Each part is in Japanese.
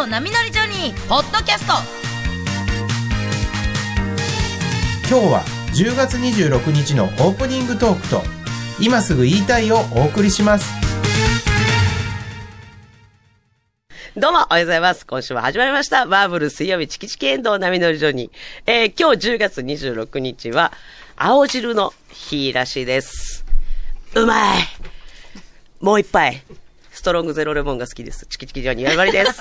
藤波乗りジョニー」ポッドキャスト今日は10月26日のオープニングトークと今すぐ言いたいをお送りしますどうも、おはようございます。今週も始まりました。バーブル水曜日チキチキエンドウ波乗りジョニー。えー、今日10月26日は、青汁の日らしいです。うまいもう一杯。ストロングゼロレモンが好きです。チキチキジョニー、やりまりです。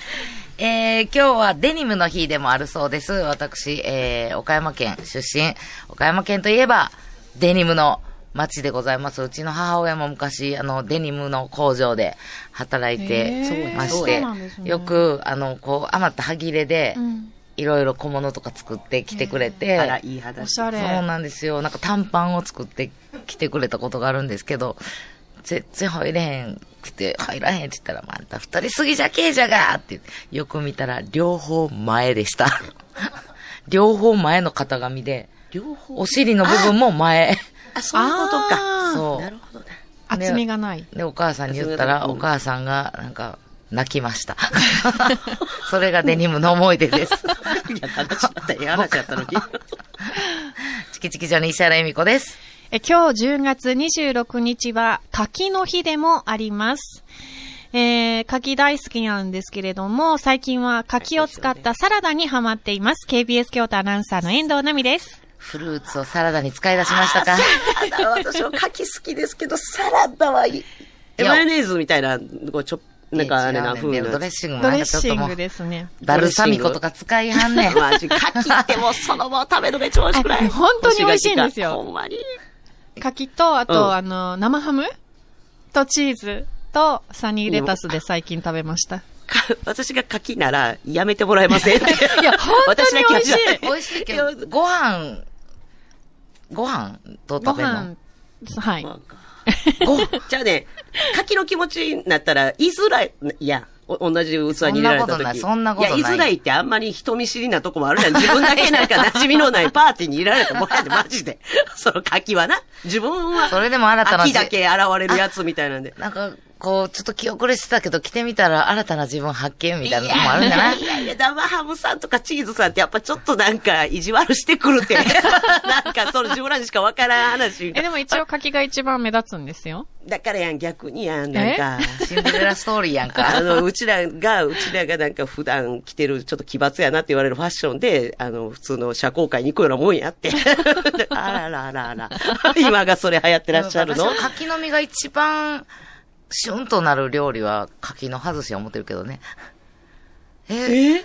えー、今日はデニムの日でもあるそうです。私、えー、岡山県出身。岡山県といえば、デニムの街でございます。うちの母親も昔、あの、デニムの工場で働いてましそうてねよく、あの、こう、余った歯切れで、うんいろいろ小物とか作ってきてくれて、あら、いい話。おしゃれ。そうなんですよ。なんか短パンを作ってきてくれたことがあるんですけど、全然入れへんくて、入らへんって言ったら、まあ、あんた太りすぎじゃけえじゃがって言ってよく見たら、両方前でした。両方前の型紙で、両方。お尻の部分も前。あ、そういうことか。そうなるほどね。厚みがない。で、お母さんに言ったら、うんお母さんが、なんか、泣きました。それがデニムの思い出です。いや、話だった、ええ話やったのに。チキチキジョニー石原由美子です。え今日10月26日は柿の日でもあります。えー、柿大好きなんですけれども、最近は柿を使ったサラダにハマっています。KBS 京都アナウンサーの遠藤奈美です。フルーツをサラダに使い出しましたか？サラダ私は牡蠣好きですけど、サラダはいい。マヨネーズみたいな、こうちょ、なんかあれな、違うね。ドレッシングもドレッシングですね。バルサミコとか使いはんねん。マジ、牡蠣ってもうそのまま食べるのが一番美味しくないあ本当に美味しいんですよほんまに。柿と、あと、うんあの、生ハムとチーズとサニーレタスで最近食べました。か私が牡蠣なら、やめてもらえませんい いや本当に美味しい美味しいけど、ご飯、ご飯とご食べるの？飯、はい。ごじゃあね、牡蠣の気持ちになったら、言いづらい。いや、お同じ器に入れられた時そんなことないそんなことないや、言いづらいってあんまり人見知りなとこもあるじゃん。自分だけなんか馴染みのないパーティーに入れられたもんマジで。その牡蠣はな。自分は、それでも新たな秋だけ現れるやつみたいなんで。なんか、こう、ちょっと気遅れしてたけど、着てみたら新たな自分発見みたいなのもあるんじゃない？いやいや、生ハムさんとかチーズさんってやっぱちょっとなんか意地悪してくるって。なんかその自分らにしかわからん話。え、でも一応柿が一番目立つんですよ。だからやん、逆にやん、なんか。シンデレラストーリーやんあか。の、うちらが、うちらがなんか普段着てるちょっと奇抜やなって言われるファッションで、あの、普通の社交界に行くようなもんやって。あらららら。今がそれ流行ってらっしゃるの？柿の実が一番、シュンとなる料理は柿の外しは思ってるけどね。ええ？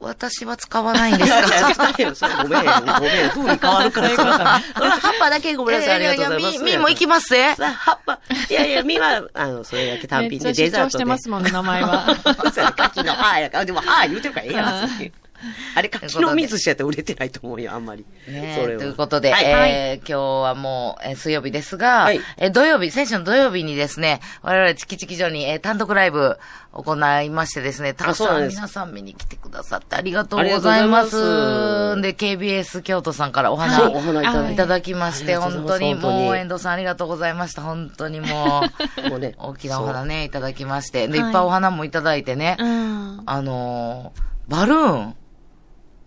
私は使わないんですか？ごめん、ごめん。風味変わるから葉っぱだけごめんなさい、ありがとうございます。ややや、み、みも行きますぜ。さ葉っぱ。いやいや、実は、あの、それだけ単品でデザートで。てますもんね、名前は。そうや柿の葉やから。でも葉言うてるからええやん。あれ、柿の水しやったら売れてないと思うよ、あんまり。ねそれは。ということで、はい。えー今日はもう、えー水曜日ですが、はい。えー土曜日、先週の土曜日にですね、我々チキチキ所に、えー単独ライブ行いましてですね、たくさん皆さん見に来てくださってありがとうございます。ありがとうございます。で、KBS 京都さんからお花、お花いただいて。いただきまして、本当にもう、遠藤さんありがとうございました。本当にもう、もうね大きなお花ね、いただきまして、で、はい。いっぱいお花もいただいてね、うん。あのーバルーン、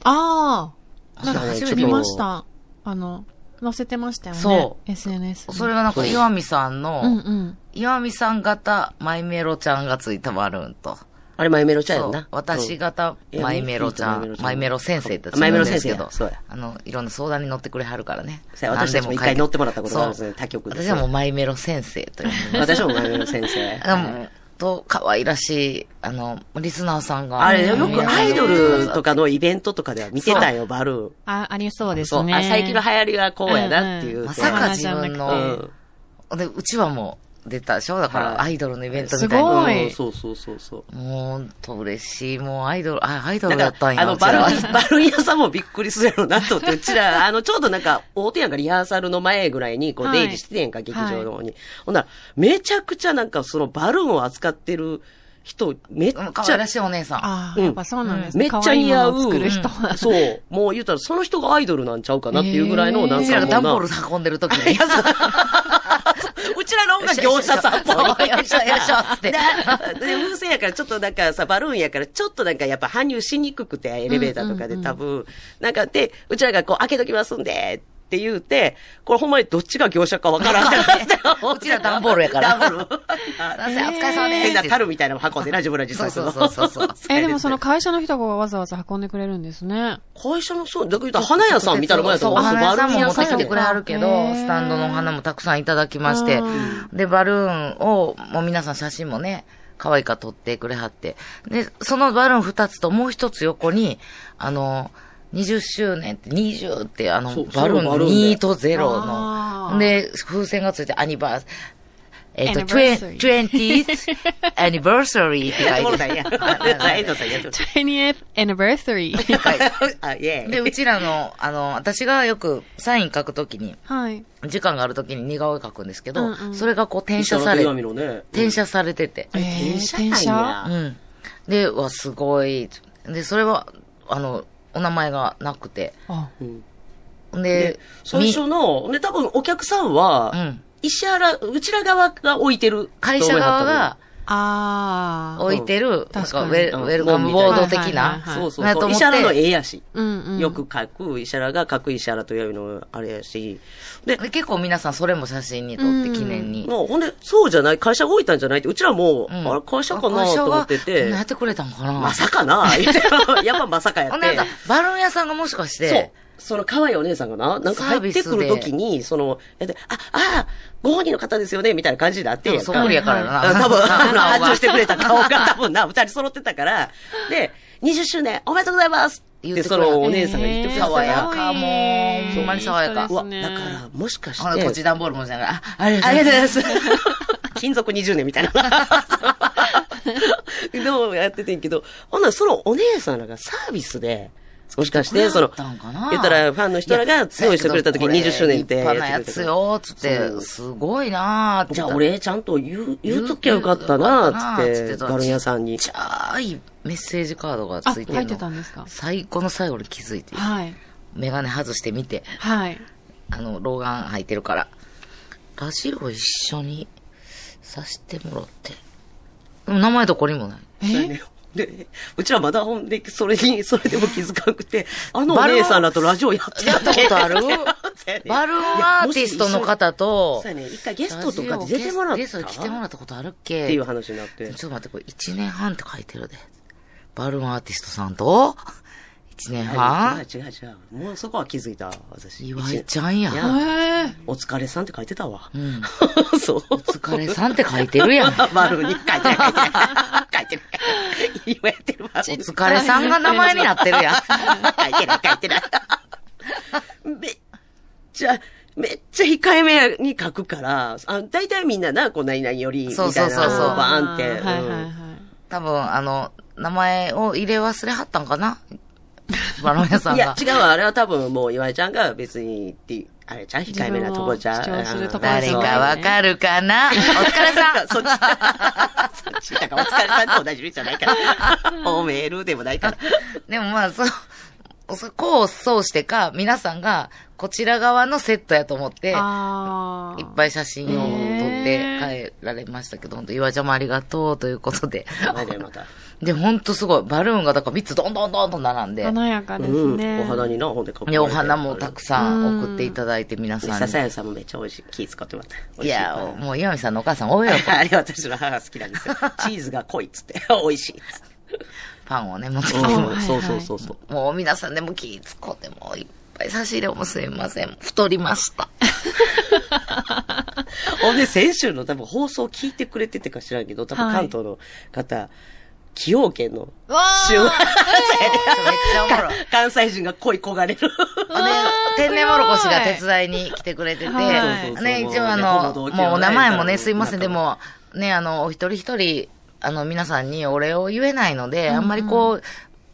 ああ。なんか初めて見ました。あの、載せてましたよね。。そう SNS に。それがなんか岩見さんの、うんうん。岩見さん型マイメロちゃんがついたバルーンと。あれ、マイメロちゃんやんな。私型うんマイメロちゃん、マイメロ先生ってマイメロんですけど先生や、そうやあの、いろんな相談に乗ってくれはるからね。そうや私たちも一回乗ってもらったことがあるんです他局で私はもうマイメロ先生という。私もマイメロ先生。と、可愛らしい、あの、リスナーさんが。あれ、よくアイドルとか、かのイベントとかでは見てたよ、バルーン。あ、ありそうですそう、ね。あ最近の流行りはこうやなっていう。うんまさか自分うのん、で、うちはもう出たでしょ？だかはいら、アイドルのイベントみたいな。すごいうんそうそうそうそう。もう、と嬉しい。もうアイドル、あ、アイドルだったん、や。あの、バルーン、バルーン屋さんもびっくりするやろうなと思って、うちら、あの、ちょうどなんか、大手やんかリハーサルの前ぐらいに、こう、はい出入りしててんか、劇場の方に。ほんなら、めちゃくちゃなんか、そのバルーンを扱ってる人、めっちうん可愛らゃ、しいお姉さん。ああ、うんやっぱそうなんですね。めっちゃ似合う。作る人は。そう。もう言うたら、その人がアイドルなんちゃうかなっていうぐらいの、なんかもうなが段ボール運んでる時に。うちらの方が業者さんっぽい。そうよいしょよいしょって。で、で風船やから、ちょっとなんかさ、バルーンやから、ちょっとなんかやっぱ搬入しにくくて、エレベーターとかで多分、なんかで、うちらがこう開けときますんで、って言うて、これほんまにどっちが業者かわからんってなってうちら段ボールやからダブル。すいません、お疲れ様です。変な樽みたいなの運んでな、自分ら実際そうそうそうそう え、でもその会社の人がわざわざ運んでくれるんですね。会社のそう、だから言ったら花屋さんみたいなもんやとそう、思う。お花屋さんも持ってきてくれる。はるけど、スタンドのお花もたくさんいただきましてうん、で、バルーンを、もう皆さん写真もね、可愛いか撮ってくれはって。で、そのバルーン二つともう一つ横に、あの、20周年って、20って、あのバルーンのそうバルーンで2と0あーの。で、風船がついてアニバース、えっと、Anniversary 20th anniversary って書いてたんや。あ、遠藤さんやってます 20th anniversary. で、うちらの、あの、私がよくサイン書くときに、はい。時間があるときに似顔絵描くんですけど、うんうんそれがこう転写され。転写されてて、えー転写うん。で、うわ、すごい。で、それは、あの、お名前がなくて、あ、うんでで、、最初の、で、多分お客さんみはう、ん。石原、うちら側が置いてる。会社側があー。置いてる、なんか確かにウェルウェルカムボード的なはい、そうそうそう。なと思っ石原のて、絵やし。うんうん。よく書く、石原が書く石原というのあれやし。で、で結構皆さんそれも写真に撮って記念に。もうほんで、そうじゃない、会社が置いたんじゃないって、うちらも、うんあれ、会社かなと思って会社がこんなやてっ、てくれたんかなまさかな言って やっぱまさかやってほんで、。なんかバルーン屋さんがもしかしそうて、。その可愛いお姉さんがな、なんか入ってくるときに、その、あ、あ、ご本人の方ですよね、みたいな感じになってやんか。そっくりやからな。あ多分、あの、顔が発注してくれた顔が 多分な、二人揃ってたから、で、20周年おめでとうございますって、そのお姉さんが言ってくれた爽やかもう、ほんまに爽やか。うわ、だから、もしかしほなこっちて、段ボール持ちながら、あ、ありがあとうございます。りがとうございます。金属20年みたいな。でもやっててんけど、ほんならそのお姉さんらがサービスで、もしかして、その言ったらファンの人らが用意してくれた時に20周年って立派なやつよ、つってすごいなーってじゃあ俺ちゃんと言う、言うときゃよかったな、つって、バルーン屋さんに。ちっちゃいメッセージカードがあ、ついてるの。入ってたんですか？最後の最後に気づいて、はい。メガネ外してみて、はい。あの、老眼入ってるから、ラジオ一緒にさせてもらって。名前どこにもない。え？で、うちらまだほんで、それに、それでも気づかなくて、あのお姉さんらとラジオやってたことある？バルーンアーティストの方とそう、やね、一回ゲストとかで出てもらったゲストで来てもらったことあるっけ？っていう話になってちょっ。と待って、これ1年半って書いてるで。バルーンアーティストさんと ?1 年違う半違う違う。もうそこは気づいた、私。岩井ちゃんや。いやえお疲れさんって書いてたわ。うん。そう。お疲れさんって書いてるやん。バルーンに書いて。今やってるわ。お疲れさんが名前になってるやん。書いてない、書いてない。めっちゃ、めっちゃ控えめに書くから、あ大体みんなな、こう、何々より、みたいな、そうそうそうバーンって。はいはいうんはい。多分、あの、名前を入れ忘れはったんかな？バロン屋さんいやが、。違うわあれは多分もう岩井ちゃんが別にって、あれちゃん？控えめなとこじゃん？自分を主張するとこ誰かわかるかな？お疲れさんそっち。そっちだからお疲れさんと同じ意味じゃないから。おメールでもないから。でもまあ、そう、そこをそうしてか、皆さんが、こちら側のセットやと思って、いっぱい写真を撮って帰られましたけど、本当岩ちゃんもありがとうということでまた。で、本当すごい。バルーンがだから3つどんどんどんと並んで。華やかですうん。ね。お花にな、ほんで囲まれで、てお花もたくさん送っていただいて、皆さんに。ささやさんもめっちゃ美味しい。気使ってもらって。美味しいや、もう岩見さんのお母さん大喜び。あれ私の母好きなんですよ。チーズが濃いっつって。美味しいっつって。パンをね、持ってきてもらっうんそうそうそうそう。て。もう皆さんでも気使ってもういっぱい差し入れもすいません。太りました。ほんで、先週の多分放送聞いてくれててか知らんけど、多分はい関東の方、崎陽軒のうわー。週、めっちゃおもろい。関西人が恋焦がれる。で、天然もろこしが手伝いに来てくれてて、はい。そうそうそうね、一応あもの、もうお名前もね、すいません、でも、ね、あの、お一人一人、あの、皆さんにお礼を言えないので、あんまりこ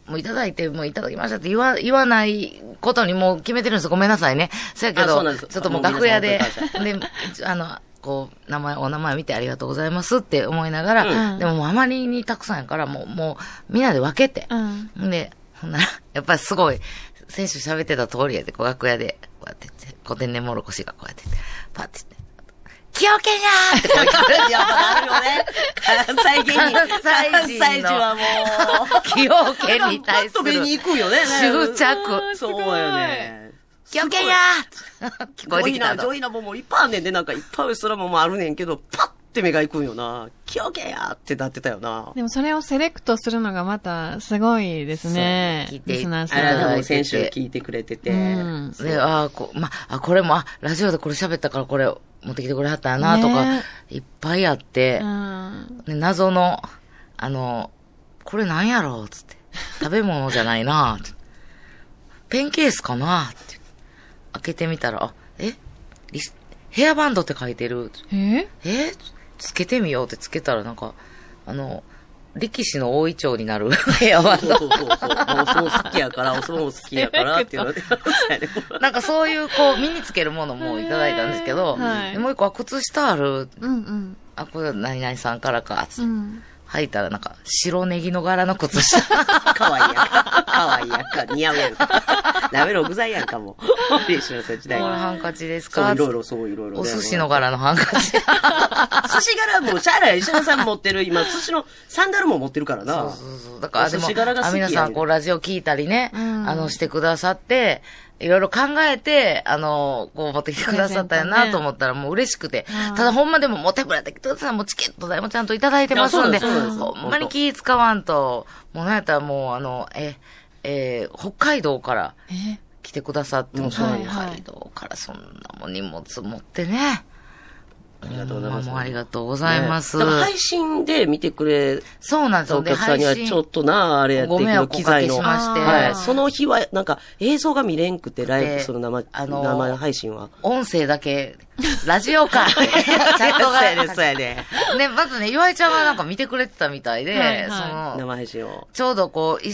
う、もういただいて、もういただきましたって言わ、言わないことにもう決めてるんです。ごめんなさいね。そやけどちょっともう楽屋で。で、あの、こう、名前、お名前見てありがとうございますって思いながら、うんでももうあまりにたくさんやから、もう、もう、みんなで分けて、うん。で、ほんなら、やっぱりすごい、選手喋ってた通りやで、こう楽屋で、こうやって言って、こう天然もろこしがこうやってて、パッて言って、崎陽軒やーって声かける。やっぱなるよね。関西芸人。関西人はもう、崎陽軒に対す飛びるに行くよね。執着。そうよね。崎陽軒やー聞こえてきた 上の。品なもんもいっぱいあんねんで、なんかいっぱいそらももあるねんけど、パッて目が行くんよな。崎陽軒やってなってたよな。でもそれをセレクトするのがまたすごいですね。聞いてリスナーさん。も先週聞いてくれてて。うんで、ああ、こ、ま、あ、これも、あ、ラジオでこれ喋ったからこれ持ってきてくれはったな、とかね、いっぱいあって、うん。で謎の、あの、これなんやろうつって。食べ物じゃないなペンケースかなって。開けてみたら、あ、え？リスヘアバンドって書いてる。え？え？つけてみようってつけたらなんか、あの、力士の大胃腸になる ヘアバンド。そうそうそうそう。お相撲好きやから、お相撲好きやからっていうので。なんかそういうこう身につけるものもいただいたんですけど、はいでもう一個は靴下ある。うんうん。あ、これ何々さんからか。つってうん。履いたらなんか白ネギの柄の靴下。かわいいやんか。かわいいやんか。似合うやんか。鍋の具材やんかもう。西野さん時代これハンカチですか？そう、いろいろ、そう、いろいろね。お寿司の柄のハンカチ。寿司柄も、しゃあない。石原さん持ってる、今、寿司のサンダルも持ってるからな。そうそうそう。だから、でも、皆さん、こう、ラジオ聞いたりね、うんあの、してくださって、いろいろ考えて、あの、こう、持ってきてくださったよなプレゼントねと思ったら、もう嬉しくてうん。ただ、ほんまでも、持ってくれてください。もうチケット代もちゃんといただいてますんで、でですほんまに気使わんと、もうなんやったらもう、あの、え、えー北海道からえ来てくださっても、うん北海道からそんなもん荷物持ってね。ありがとうございます。ありがとうございます。ね配信で見てくれそうなんですよ。たお客さんにはちょっとな、あれやってご迷けど、惑おかけ機材の。しまして、はい。その日は、なんか、映像が見れんくて、ライブ、でその生、あのー生配信は。音声だけ、ラジオか。チャットそうやね、が。そうやね。ね、まずね、岩井ちゃんがなんか見てくれてたみたいで、はいはいその、生配信を。ちょうどこう、い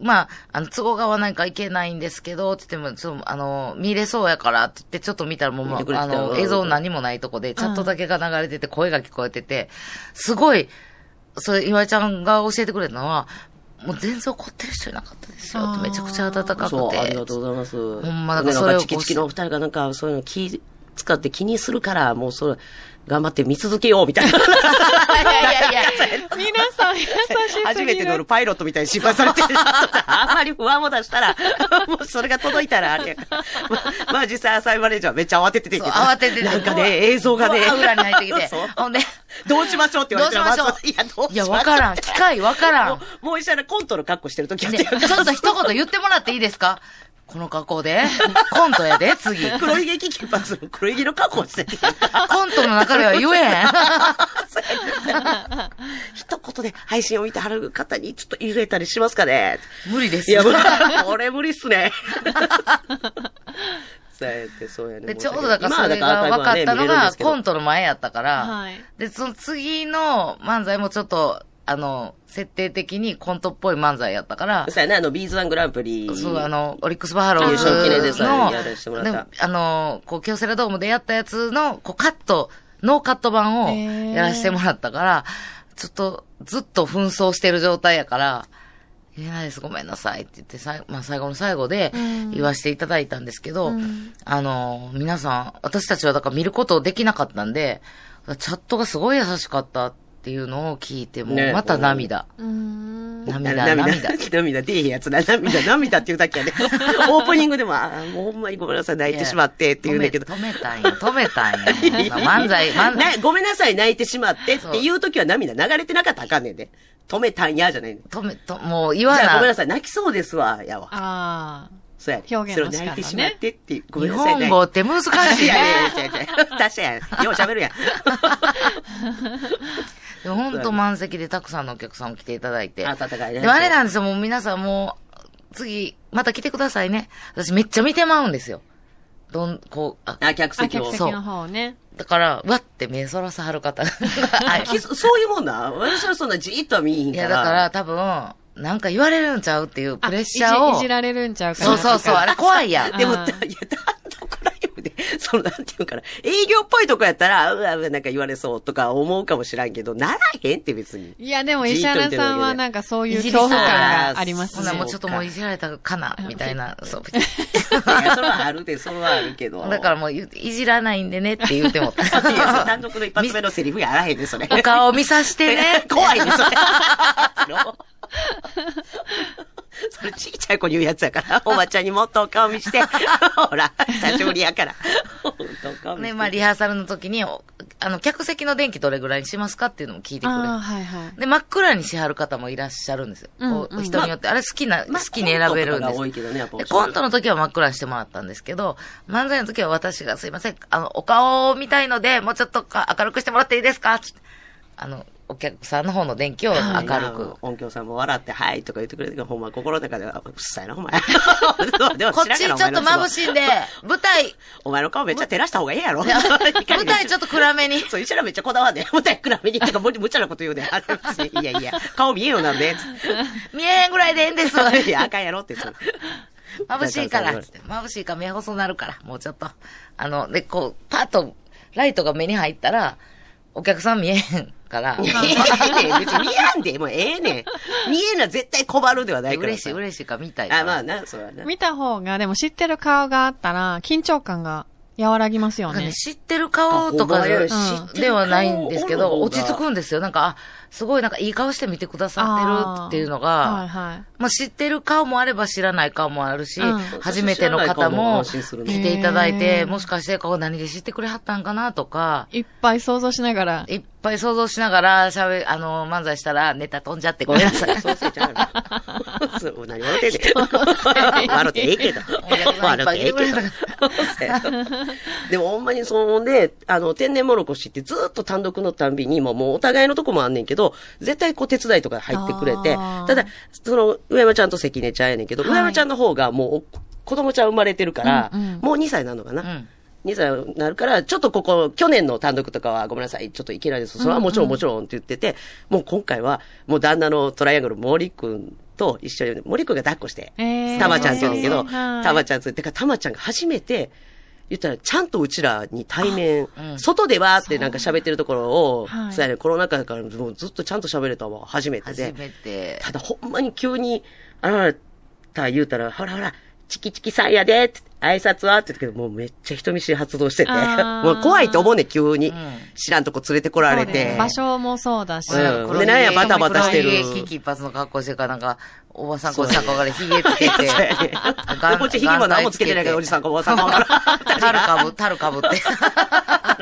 まあ、あの、都合が合わないからいけないんですけど、って言っても、そう、あの、見れそうやからって言って、ちょっと見たらもう、あの、映像何もないとこで、チャットだけが流れてて、声が聞こえてて、すごい、それ、岩井ちゃんが教えてくれたのは、もう全然怒ってる人いなかったですよめちゃくちゃ温かくて。そう、ありがとうございます。ほんまだだからそれをチキチキのお二人がなんか、そういうの気使って気にするから、もうそれ、頑張って見続けよう、みたいな。いやいやいや、皆さん優しすぎる。初めて乗るパイロットみたいに心配されてる。あんまり不安を出したら、もうそれが届いたらあれ。まあ、まあ実際浅井マネージャーはめっちゃ慌てててんけど。そう慌てててなんかね、映像がね。裏に入ってきてそう。ほんで、どうしましょうって言われてどうしましょういや、どうしましょう。いや、わからん。機械わからんも。う、一緒にコントの格好してる時あっで、て。ちょっと一言言ってもらっていいですか？この格好で？コントやで、次。黒ひげ危機一髪の黒ひげの格好してて。コントの中では言えへん。一言で配信を見てはる方にちょっと言えたりしますかね無理ですいや、これ無理っすね。そうやって、そうやね。で、ちょうどだからそれが分かったのが、コントの前やったから、はい。で、その次の漫才もちょっと、あの、設定的にコントっぽい漫才やったから、そうやね、あの、ビーズワングランプリ。そう、あの、オリックスバファローズ優勝記念でさの、やらせてもらった。であの、こう、京セラドームでやったやつの、こう、カット、ノーカット版をやらせてもらったから、ちょっと、ずっと扮装してる状態やから、言えないです、ごめんなさいって言って、さいまあ、最後の最後でうん。言わせていただいたんですけど、うん。あの、皆さん、私たちはだから見ることできなかったんで、チャットがすごい優しかったっていうのを聞いて、もまた涙。涙、涙、涙。涙出えへんやつな、涙、涙って言うだけやで。オープニングでも、あーもうほんまにごめんなさい、泣いてしまってって言うんだけど。止めたんや、止めたんや。漫才、漫才。なごめんなさい、泣いてしまってっていう時は涙流れてなかったらあかんねんで。止めたんや、じゃない。止め、と、もう言わな。じゃあごめんなさい、泣きそうですわ、やわ。ああ。そうやね。表現の仕方ねそれを泣いてしまってっていう。ごめ日んなさい。本語って難しいいやいね。確かやん。よう喋るやん。本当満席でたくさんのお客さんも来ていただいて。あ、戦いね。でもあれなんですよ、もう皆さんもう、次、また来てくださいね。私めっちゃ見てまうんですよ。どん、こう、あ、あ、客あ、席を。客席の方ね。だから、わって目そらさはる方が。はいきそういうもんな。私はそんなじーっとは見えへんいや、から。だから多分、なんか言われるんちゃうっていうあプレッシャーを。いじいじられるんちゃうかなそうそうそう、あれ怖いやん。でも、いあや、単独ライブで、その、なんていうのかな、営業っぽいとこやったら、うわ、うわなんか言われそうとか思うかもしらんけど、ならへんって別に。いや、でも石原さんはなんかそういう恐怖感がありますねほんなら。もうちょっともういじられたかな、みたいな。そう。いや、それはあるで、それはあるけど。だからもういいじらないんでねって言っても。単独の一発目のセリフやあらへんで、それ。お顔見さしてね。怖いね、それ。それちいちゃい子に言うやつやから、おばちゃんにもっとお顔見して、ほら、久しぶりやから。ね、まあリハーサルの時に、おあの、客席の電気どれぐらいにしますかっていうのも聞いてくれ。る。ああ、はいはい。で、真っ暗にしはる方もいらっしゃるんですよ。うんこううん人によって、あれ好きな、好きに選べるんです。コントがねコントの時は真っ暗にしてもらったんですけど、漫才の時は私がすいません、あの、お顔を見たいので、もうちょっとか明るくしてもらっていいですか？あの、お客さんの方の電気を明るく。音響さんも笑って、はいとか言ってくれるけど、ほんま心の中では、うっさいな、お前。こっちちょっと眩しいんで、舞台、お前の顔めっちゃ照らした方がいいやろ。舞台ちょっと暗めに。そう、うちらめっちゃこだわんね。舞台暗めに。とか、むちゃなこと言うね。あれいやいや、顔見えんよなんで。見えへんぐらいでええんです。いや、あかんやろって。眩しいから。眩しいから目細なるから、もうちょっと。あの、で、こう、パッと、ライトが目に入ったら、お客さん見えへんから、別に見えんで、もうええねん。見えんのは絶対困るではないから。嬉しい嬉しいから見たい。あ、まあな、そうやな。見た方が、でも知ってる顔があったら、緊張感が和らぎますよね。知ってる顔とかであほんまや知ってるではないんですけど、落ち着くんですよ。なんか、あ、すごいなんかいい顔して見てくださってるっていうのはいが、はい。まあ知ってる顔もあれば知らない顔もあるし、うん初めての方も来ていただいへて、ーもしかしてこう何で知ってくれはったんかなとか、いっぱい想像しながら。いっぱい想像しながら喋、あの、漫才したらネタ飛んじゃってごめんなさい。そうせいちゃうよ。そう何笑ってんねん。笑ってええけど。笑ってええけど。でもほんまにそのね、あの、天然もろこしってずっと単独のたんびに、もうもうお互いのとこもあんねんけど、絶対こう手伝いとか入ってくれてただ、その、上山ちゃんと関根ちゃんやねんけど、はい上山ちゃんの方がもうお子供ちゃん生まれてるから、もう2歳なのかな。うん。2歳になるから、ちょっとここ、去年の単独とかはごめんなさい、ちょっといけないです。それはもちろんもちろんって言ってて、もう今回は、もう旦那のトライアングル森くんと一緒に、森くんが抱っこして、えーたまちゃんって言うんだけど、はいたまちゃんつって、かたまちゃんが初めて、言ったら、ちゃんとうちらに対面、うん外ではってなんか喋ってるところを、はいそうやね、コロナ禍だからもうずっとちゃんと喋れたわ、初めてで。初めて。ただほんまに急に現れた言うたら、ほらほら、チキチキさんやでって挨拶は？って言ったけど、もうめっちゃ人見知り発動してて、もう怖いと思うね、急に。ん知らんとこ連れてこられて。場所もそうだし。うん黒でなんやバタバタしてる危機一髪の格好してるから、なんか、おばさんこっちさんか分かれ、ひげつけて。でこっちひげも何もつけてないから、おじさんかおばさんか分からん。タルかぶ、タルかぶって。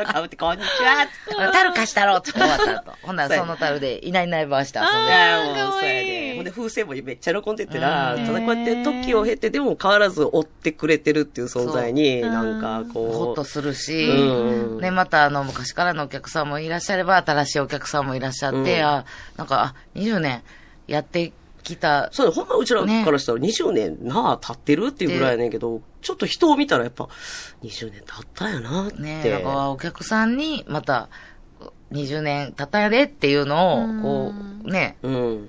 かぶって、こんにちは。タル貸したろって終わったと。ほんならそのタルで、いないいないばして遊んいで。や、もう、かわいいそうやね。ほんで、風船もめっちゃ喜んでてな、うん。ただこうやって時を経て、でも変わらず追ってくれてるっていう存在に、なんかほこう、っとするし、うん。ね、またあの、昔からのお客さんもいらっしゃれば、新しいお客さんもいらっしゃって、うん。あ、なんか、あ、20年やってきた、そうほんまうちらねからしたら20年なあ、経ってるっていうぐらいやねんけど、ちょっと人を見たらやっぱ、20年経ったんやなって。ね、なんかお客さんに、また、20年経ったんやでっていうのを、こう、ね、うん。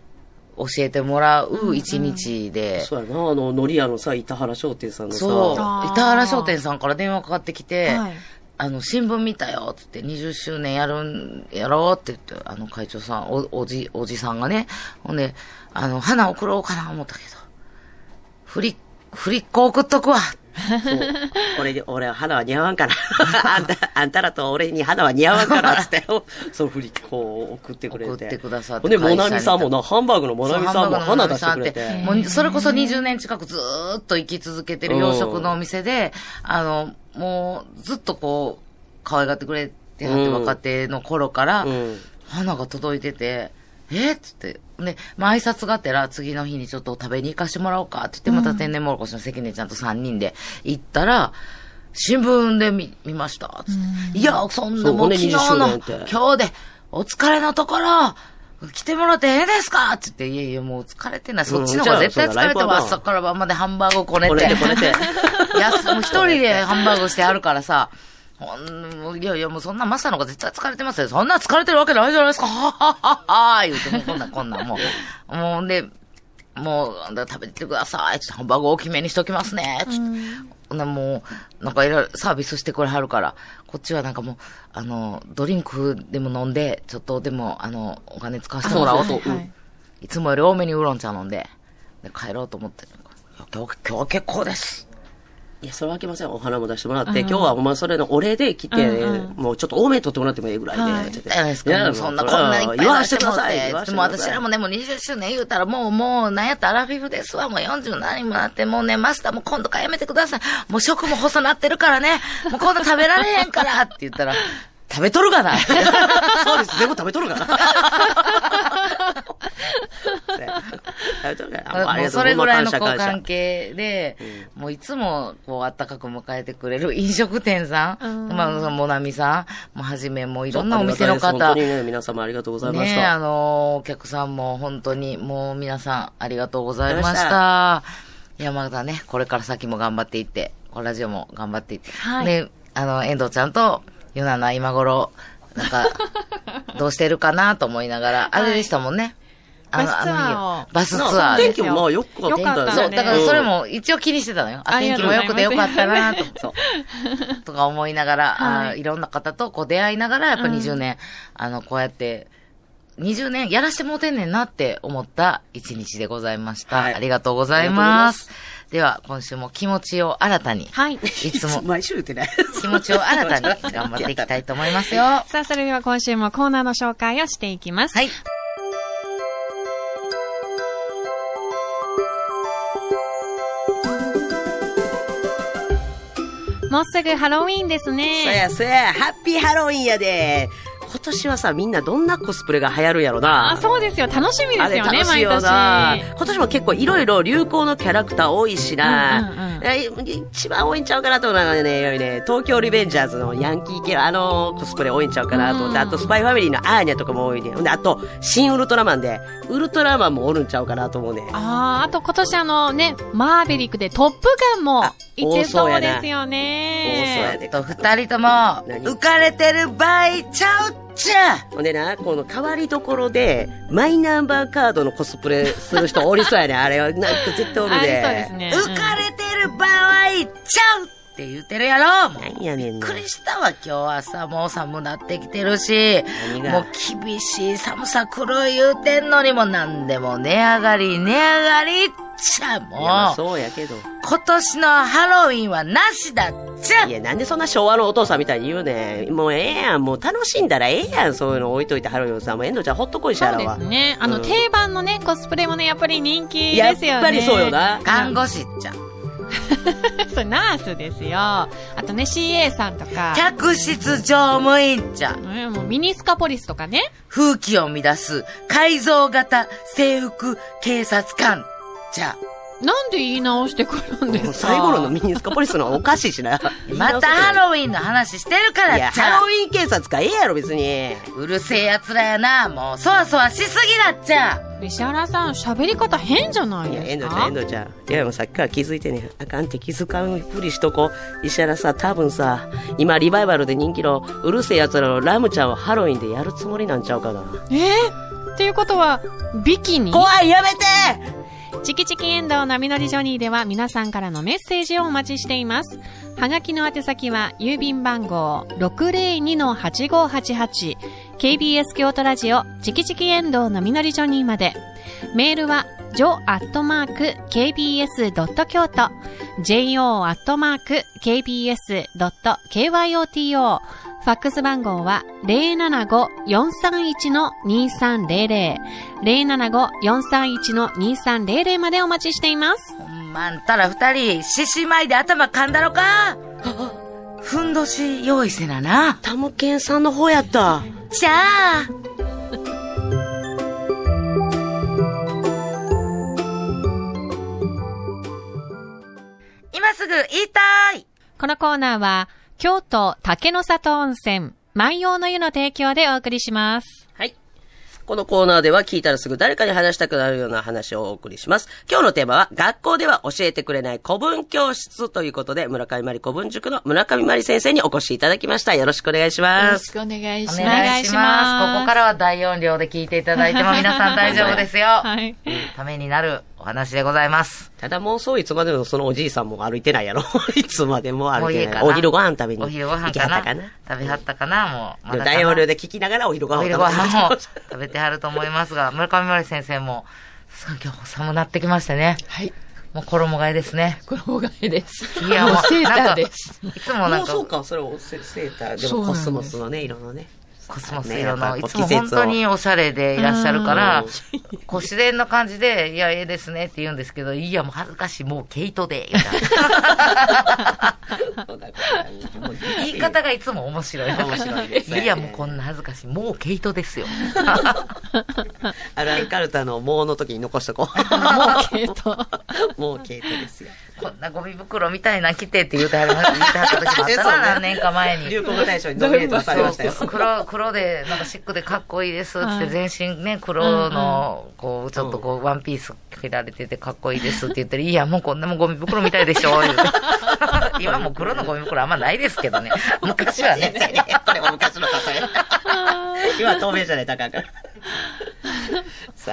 教えてもらう一日で、そうやな、あの、のり屋のさ、板原商店さんのさ、板原商店さんから電話かかってきて、はいあの、新聞見たよ、つって、20周年やるん、やろうって言って、あの、会長さん、お、おじ、おじさんがね、ほんで、あの、花送ろうかな思ったけど、フリ、フリック送っとくわ。そう俺に、俺は花は似合わんから。あんた、あんたらと俺に花は似合わんから、つって、そのフリックを送ってくれて。送ってくださってほんで、モナミさんもな、ハンバーグのモナミさんも花出してくれて。もう、それこそ20年近くずーっと生き続けてる洋食のお店で、あの、もう、ずっとこう、可愛がってくれてはってうん若手の頃から、うん。花が届いてて、えっつって。で、まあ、挨拶がてら次の日にちょっと食べに行かしてもらおうかって言って、また天然もろこしの関根ちゃんと3人で行ったら、新聞で見、見ました。つって。いや、そんなもう昨日20周の今日で、お疲れのところ、来てもらってええですかって言って、いやいや、もう疲れてない。そっちの方が絶対疲れてます。朝から晩までハンバーグをこねて。こねてこねてやす、もう一人でハンバーグしてあるからさ、ほん、いやいや、もうそんなマスターの方が絶対疲れてますよ。そんな疲れてるわけないじゃないですか。はっはっはっは言うて、もうこんなんこんなんもう。もうで、もう、食べてください。ちょっとハンバーグ大きめにしときますね。なもう、なんかいろいろサービスしてくれはるから、こっちはなんかもう、あの、ドリンクでも飲んで、ちょっとでも、あの、お金使わせてもらおうと。はいはいいつもより多めにウーロン茶飲んで、で帰ろうと思って。いや今日、今日は結構です。いや、それはいけません。お花も出してもらって、今日はお前それのお礼で来て、うんもうちょっと多めに取ってもらってもいいぐらいで、じゃないですか。そんな、こんないっぱい言わ出してください。もください私らもね、もう20周年言うたら、もう、もう、なんやったらアラフィフですわ。もう40何にもなって、もうね、マスターも今度からやめてください。もう食も細なってるからね。もう今度食べられへんからって言ったら、食べとるがな。そうです。全部食べとるから。食べとるから。あもうそれぐらいの関係で、もういつもこうあったかく迎えてくれる 飲食店さん、うんまあ、もなみさん、もうはじめもういいろんなお店の方、本当にね、皆様ありがとうございましねあた。のお客さんも本当にもう皆さんありがとうございました。いや、またね、これから先も頑張っていって、このラジオも頑張っていって。はいで、あの、遠藤ちゃんと、ゆなな今頃、なんか、どうしてるかなと思いながら、あれでしたもんね。あの、バスツアーをあの日バスツなアーで天気もまあよくよかったねそう、だからそれも一応気にしてたのよ。あ、天気も良くてよかったなと。そう。とか思いながら、はいあいろんな方とこう出会いながら、やっぱうん20年、あの、こうやって、20年やらしてもうてんねんなって思った一日でございました。はいありがとうございます。では、今週も気持ちを新たに、はい。いつも 毎週言ってない。気持ちを新たに頑張っていきたいと思いますよ。は さあ、それでは今週もコーナーの紹介をしていきます。い。もうすぐハロウィーンですね。そやそや、ハッピーハロウィンやで。今年はさ、みんなどんなコスプレが流行るやろな。あ、そうですよ。楽しみですよね、毎年。な。今年も結構いろいろ流行のキャラクター多いしな。うんうんうんえ一番多いんちゃうかなと思うのがね、ね、東京リベンジャーズのヤンキー系、あのコスプレ多いんちゃうかなと思って、うんあとスパイファミリーのアーニャとかも多いね。ほんで、あと、新ウルトラマンで、ウルトラマンもおるんちゃうかなと思うね。ああ、あと今年あのね、マーベリックでトップガンもあいけそうですよ多そうやね。でと、二人とも、何？浮かれてる場合ちゃうっちゃほんでな、この変わりどころで、マイナンバーカードのコスプレする人おりそうやね。あれは、なんか絶対おるありで。そうですね。浮かれてる場合ちゃうって言ってるやろもうやねんなびっくりしたわ、今日はさ、もう寒なってきてるし、もう厳しい寒さ来る言うてんのにも何でも値上がり、値上がりっちゃ、もう、そうやけど。今年のハロウィンはなしだっちゃいや、なんでそんな昭和のお父さんみたいに言うねん。もうええやん。もう楽しんだらええやん。そういうの置いといてハロウィンさ。もう遠藤ちゃんほっとこいしそうやらは。ですね。あの、うん定番のね、コスプレもね、やっぱり人気やっですよね。ぱりそうよ。な。看護師っちゃ。それナースですよ。あとね、CA さんとか。客室乗務員っちゃ。ねもうミニスカポリスとかね。風紀を乱す改造型制服警察官っちゃ。なんで言い直してくるんですか？最後のミニスカポリスのはおかしいしな。またハロウィンの話してるからいや、っちゃハロウ。ィン警察かええやろ、別に。うるせえ奴らやな。もう、そわそわしすぎだっちゃ。石原さん、喋り方変じゃないいや、ですか？遠藤ちゃん、遠藤ちゃん。いや、もうさっきから気づいてね。あかんって気づかんふりしとこう。石原さ、多分さ、今リバイバルで人気のうるせえ奴らのラムちゃんをハロウィンでやるつもりなんちゃうかな。えー、っていうことは、ビキニ？怖いやめてチキチキエンドウ波乗りジョニーでは皆さんからのメッセージをお待ちしています。はがきの宛先は郵便番号 602-8588KBS 京都ラジオチキチキエンドウ波乗りジョニーまで。メールは jo.kbs. 京都 jo.kbs.kyoto ファックス番号は075-431-2300 075-431-2300までお待ちしています。ほんまあんたら二人、獅子舞で頭噛んだろか？ふんどし用意せなな。タムケンさんの方やった。じゃあ。今すぐ言いたいこのコーナーは、京都竹の里温泉万葉の湯の提供でお送りします。はい。このコーナーでは聞いたらすぐ誰かに話したくなるような話をお送りします。今日のテーマは、学校では教えてくれない古文教室ということで、村上まり古文塾の村上まり先生にお越しいただきました。よろしくお願いします。くお願いおします。願いします。ここからは大音量で聞いていただいても皆さん大丈夫ですよ。はい。ためになるお話でございます。ただもうそういつまでもそのおじいさんも歩いてないやろ。いつまでも歩いてない。お昼ご飯食べに。お昼ご飯かなはったかな。食べはったかなもう。ま大容量で聞きながらお昼ご飯をお食べて 食べてはると思いますが、村上まり先生も、さ今日寒なってきましてね。はい。もう衣替えですね。衣替えです。いや、もう、セーターです。いつもなんかもうそう、か、それをセセーターでもコスモスのね、色のね。コスモス色の、いつも本当におしゃれでいらっしゃるからうん、こう自然な感じで、いや、ええですねって言うんですけど、いや、もう恥ずかしい、もう毛糸で、みたいな。言い方がいつも面白い。面白いですねいや、もうこんな恥ずかしい、もう毛糸ですよ。アランカルタの毛の時に残しとこう。もう毛糸。もう毛糸ですよ。こんなゴミ袋みたいな着てって言うてはりま言ってはった時もあったな、何年か前に。流行語大賞にノミネートされましたよ。黒、黒で、なんかシックでかっこいいですって、はい全身ね、黒の、こう、ちょっとこう、ワンピース着られててかっこいいですって言ったら、いや、もうこんなもんゴミ袋みたいでしょ、言うて。今もう黒のゴミ袋あんまないですけどね。昔はね。これも昔の例え。今は透明じゃない、高か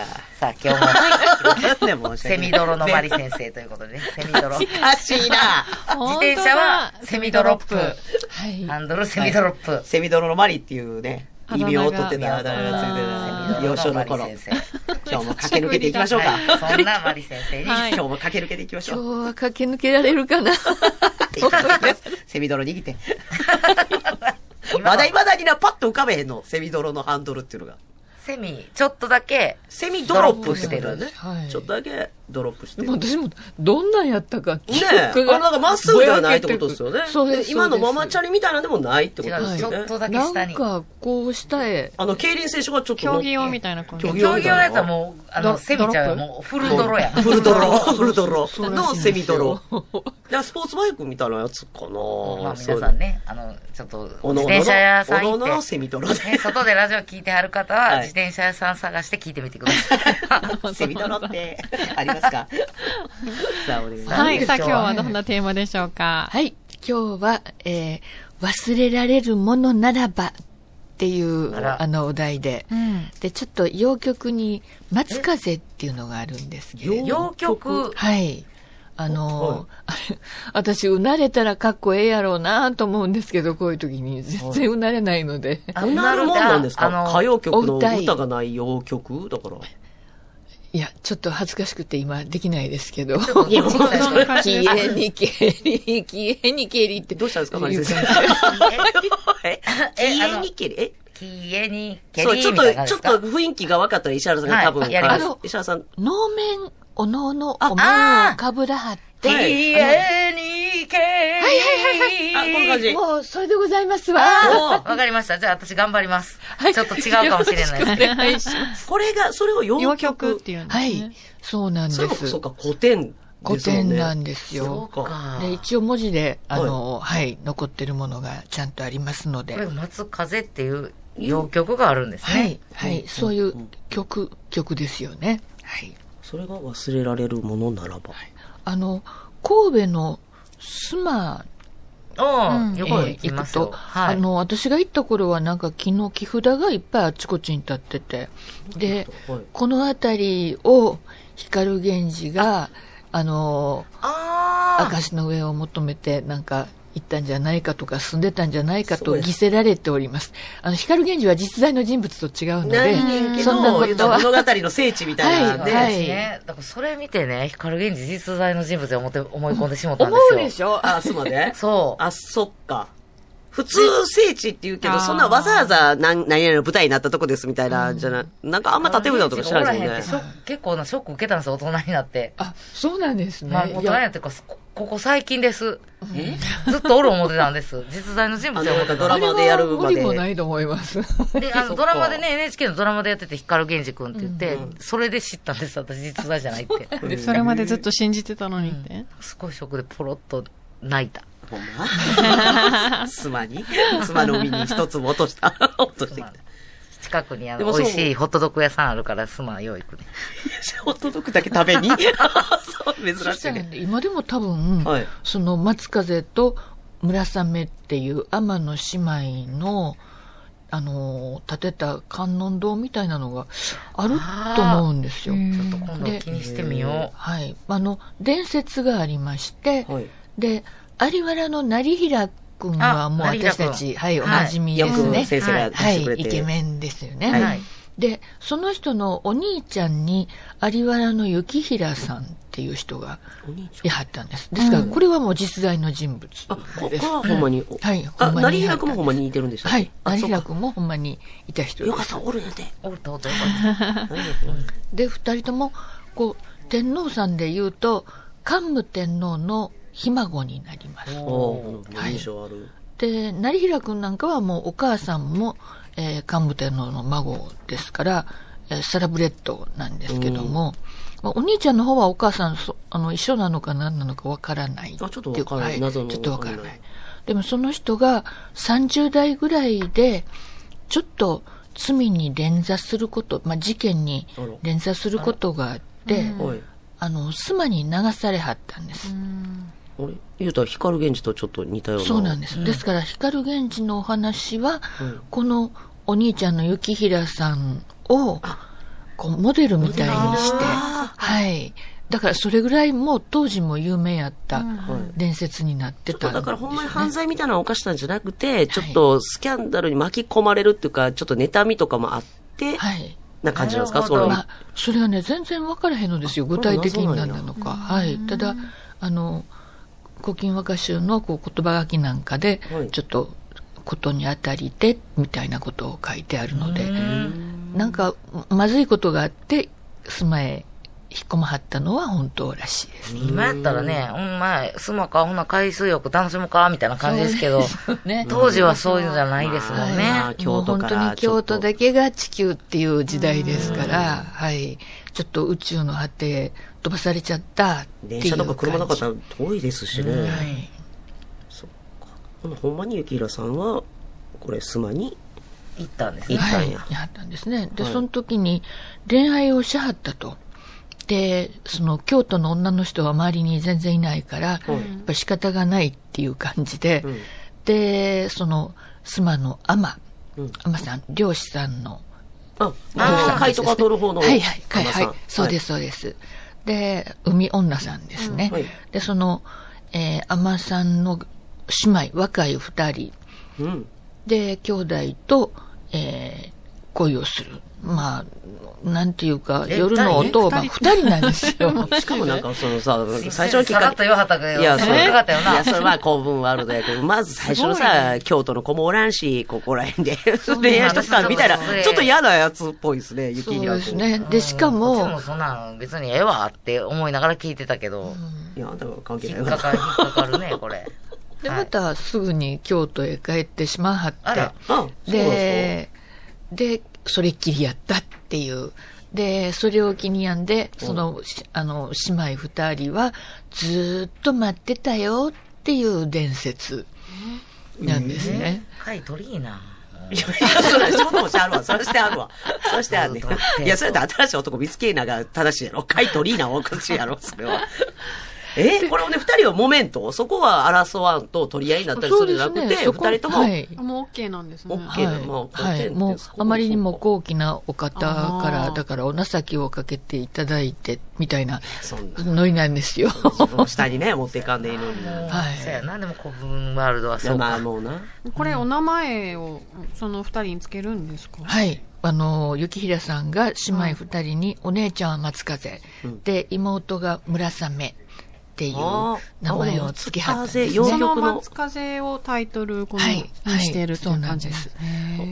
ら。ささあ、今日も、あ、でもセミドロのマリ先生ということでね、セミドロ。自おかしいな。転車はセミドロップ。はい。ハンドルセミドロップ。セミドロのマリっていうね、異名を取ってたあだ名がついてた。幼少の頃。マリ先 今日も駆け抜けていきましょうか。生。はい、そんなマリ先生に、はい今日も駆け抜けていきましょう。今日は駆け抜けられるかなセミドロ握って。まだ未だにな、パッと浮かべへんの。セミドロのハンドルっていうのが。セミ、ちょっとだけ、セミドロップしてるね。はい。ちょっとだけドロップしてる。でも私も、どんなんやったか記ねえ。あ憶がのなんかまっすぐではないってことですよね。そうです。今のママゃチャリみたいなのでもないってことですよねちょっ。とだけ下に。なんか、こう下へ。あの、競輪選手がちょっと。競技用みたいな感じ。競技競技用のやつはもう、あの、ドセミちゃんはドロップもうフルドロや。フルドロ、フルドロのセミドロ。だからスポーツバイクみたいなやつかなまあ皆さんね、あの、ちょっと、おのおのの自転車屋さん行おのおののって、セミドロ外でラジオ聞いてはる方は、はい自転車屋さん探して聞いてみてください。セミドロってありますか？さあ、お願いします。はい。さあ今日はどんなテーマでしょうか？はい。今日は、えー、忘れられるものならばっていう、あの、お題で。うん。で、ちょっと洋曲に、松風っていうのがあるんですけれど。洋曲、はい。あの、あれ 私、うなれたらかっこええやろうなと思うんですけど、こういう時に全然うなれないので。あうなるもんなんですか？あの歌謡曲の歌がない洋曲だから。いや、ちょっと恥ずかしくて今できないですけど。きえにけり、きえにけりって。どうしたんですか、マリ先生。え、え家にけり、え、キエに、ケそう、リちょっと、ちょっと雰囲気が分かったら石原さんが多分、はい石原さん、能面、おのおのあお面をかぶらはって。キはいエに、ケリー。あ、この感じ。もう、それでございますわ。わかりました。じゃあ私頑張ります。はいちょっと違うかもしれないですけど。お願いします。これが、それを洋洋曲曲っていうんですはね。い。そうなんそれも、です。そうか、古典古。典なんですそよう。か。で、一応文字で、あの、はい、残ってるものがちゃんとありますので。これ、松風っていう洋曲があるんですはいね。、はい、そういう曲、曲ですよね。はい。それが忘れられるものならば。あの、神戸のスマうん。行きますよ。と、はい。あの、私が行った頃はなんか木の木札がいっぱいあちこちに立ってて、で、はいこの辺りを光源氏が、あの、あ証の上を求めてなんか行ったんじゃないかとか住んでたんじゃないかとそうです偽せられております。あの、光源氏は実在の人物と違うので、そんなど、ことは物語の聖地みたいなんで、はいね。だからそれ見てね、光源氏実在の人物で思って、思い込んでしもったんですよ。思うでしょ？あ、すまで そう。あ、そっか。普通聖地って言うけど、そんなわざわざ何何々の舞台になったとこですみたいな、じゃな、なんかあんま建物とか知らないですよね結構なショック受けたんですよ、大人になって。あ、そうなんですね。まあ、大人になってか、こここ最近です。え？ずっとおる思ってたんです。実在の人物で思ってたドラマでやるまで無理もないと思います。で、あの、ドラマでね、NHK のドラマでやってて、光源氏くんって言って、うんそれで知ったんです、私、実在じゃないって。でそれまでずっと信じてたのにって。すごいショックでポロッと泣いた。ほんま？スマに？スマの海に一つも落とした。落としてきた。近くにあの美味しいホットドッグ屋さんあるから、すまんよう行くね。ホットドッグだけ食べに？そう、珍しいね。今でも多分、はいその松風と村雨っていう天の姉妹のあの、建てた観音堂みたいなのがあると思うんですよ。ちょっと今度気にしてみよはい。あの、伝説がありまして、はい。で、有原の成平君はもう私たち、はい、おはいなじみですね。先生が出はい。イケメンですよね。う。はい。で、その人のお兄ちゃんに、有原の幸平さんっていう人がいはったんです。ですから、これはもう実在の人物です。はほんまに。はいあ、ほんまに成平君もほんまに似てるんでしたっけ？はい。あ成平そうか君もほんまにいた人ですよかっ。た、おるんやて。おるとおで、二人とも、こう、天皇さんで言うと、桓武天皇のひ孫になります。おー、印象ある。で、成平君なんかはもうお母さんも、えー、桓武天皇の孫ですから、えーサラブレッドなんですけども、まあお兄ちゃんの方はお母さんそあの一緒なのか何なのかわからないあちょっとていうわからないちょっとわからない。でもその人が30代ぐらいで、ちょっと罪に連座すること、まあ、事件に連座することがあって、はい。あの、スマに流されはったんです。あれ？言うたら光源氏とちょっと似たような。そうなんです。ですから、光源氏のお話は、うんこのお兄ちゃんの幸平さんを、こう、モデルみたいにして、はい。だから、それぐらいもう当時も有名やったはい伝説になってたとんですよ、ね。だからほんまに犯罪みたいなのを犯したんじゃなくて、ちょっとスキャンダルに巻き込まれるっていうか、ちょっと妬みとかもあって、はい。な感じなんですか？そういうまあ、それはね、全然分からへんのですよ。あ具体的に何なのか。はい。ただ、あの、古今和歌集のこう言葉書きなんかではい、ちょっと、ことにあたりで、みたいなことを書いてあるので、なんか、まずいことがあって、住まへ引っ込まはったのは本当らしいです。今やったらね、ほんま、スマか、ほんな海水浴楽しむか、みたいな感じですけど、ね。当時はそういうのじゃないですもんね。まあ京都本当に京都だけが地球っていう時代ですから、はい。ちょっと宇宙の果てへ飛ばされちゃったっていう。電車とか車なかったら遠いですしね。はい。そっか。ほんなほんまに幸平さんは、これ、スマに、行ったんですね。はい。行ったんややったんですね。で、はいその時に恋愛をしはったと。で、その京都の女の人は周りに全然いないから、やっぱ仕方がないっていう感じで、うんで、その、妻の天、うん天さん、漁師さんの、あ、あー貝とか取る方の。はいはい、はい、はい、そうです、そうです。で、海女さんですね。はいで、その、えー、天さんの姉妹、若い二人、うん。で、兄弟と、えー、恋をする。まあ、なんていうか、え夜のお当番、二人なんですよ。しかもなんか、そのさ、最最初のきっかけ。いや、それそれは公文ワールドやけど、まず最初のさ、京都の子もおらんし、ここら辺で。恋愛しとったみたいな、そうちょっと嫌なやつっぽいですね、そう雪平君。ですね。で、しかもも、そんなん別にええわって思いながら聞いてたけど、いや、あんたは関係ない。引っかかる、引っかかるね、これ。で、はい。またすぐに京都へ帰ってしまはって。で、で、それっきりやったっていう。で、それを気に病んで、その、しあの、姉妹二人は、ずーっと待ってたよっていう伝説なんですね。貝取りいな。かいや、いやそれ仕事もしてあるわ。それしてあるわ。それしてあんねいや、それで新しい男見つけなが正しいやろ。カイトリーナおかしいやろ、それは。えこれをね、二人はモメントそこは争わんと取り合いになったりするんじゃなくて、二人とも、はい。もう OK なんですね。OK はい、まあはい。もう、あまりにも高貴なお方から、だからお情けをかけていただいて、みたいなそんな。ノリなんですよ。下にね、持っていかんでいいのに。いはいそうやな、でも古墳ワールドはそや、うか。まあもうな。これお名前をその二人につけるんですか？はい。あの、雪平さんが姉妹二人に、お姉ちゃんは松風、うんで、妹が村雨っていう名前を付けはったんですあね。その洋曲の。松風をタイトルこの、はい。にしてるっていう感じはいです。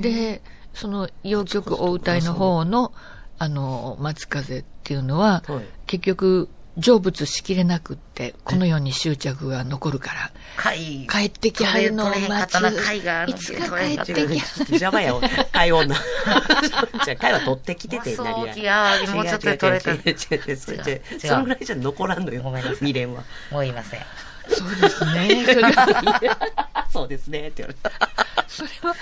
で、その洋曲お歌いの方の、あの、松風っていうのは、はい。結局、成仏しきれなくって、この世に執着が残るから、貝。帰ってきはるのを待つ。るいつか帰って違うき邪魔や、貝女。じゃあ、貝は取ってきてて、そう何や。もうちょっとで取れた違う違う違うそのぐらいじゃ残らんのよ。ごめんなさい未練は。もう言いません。そうですね。それは、そうですね、って言われた。それは。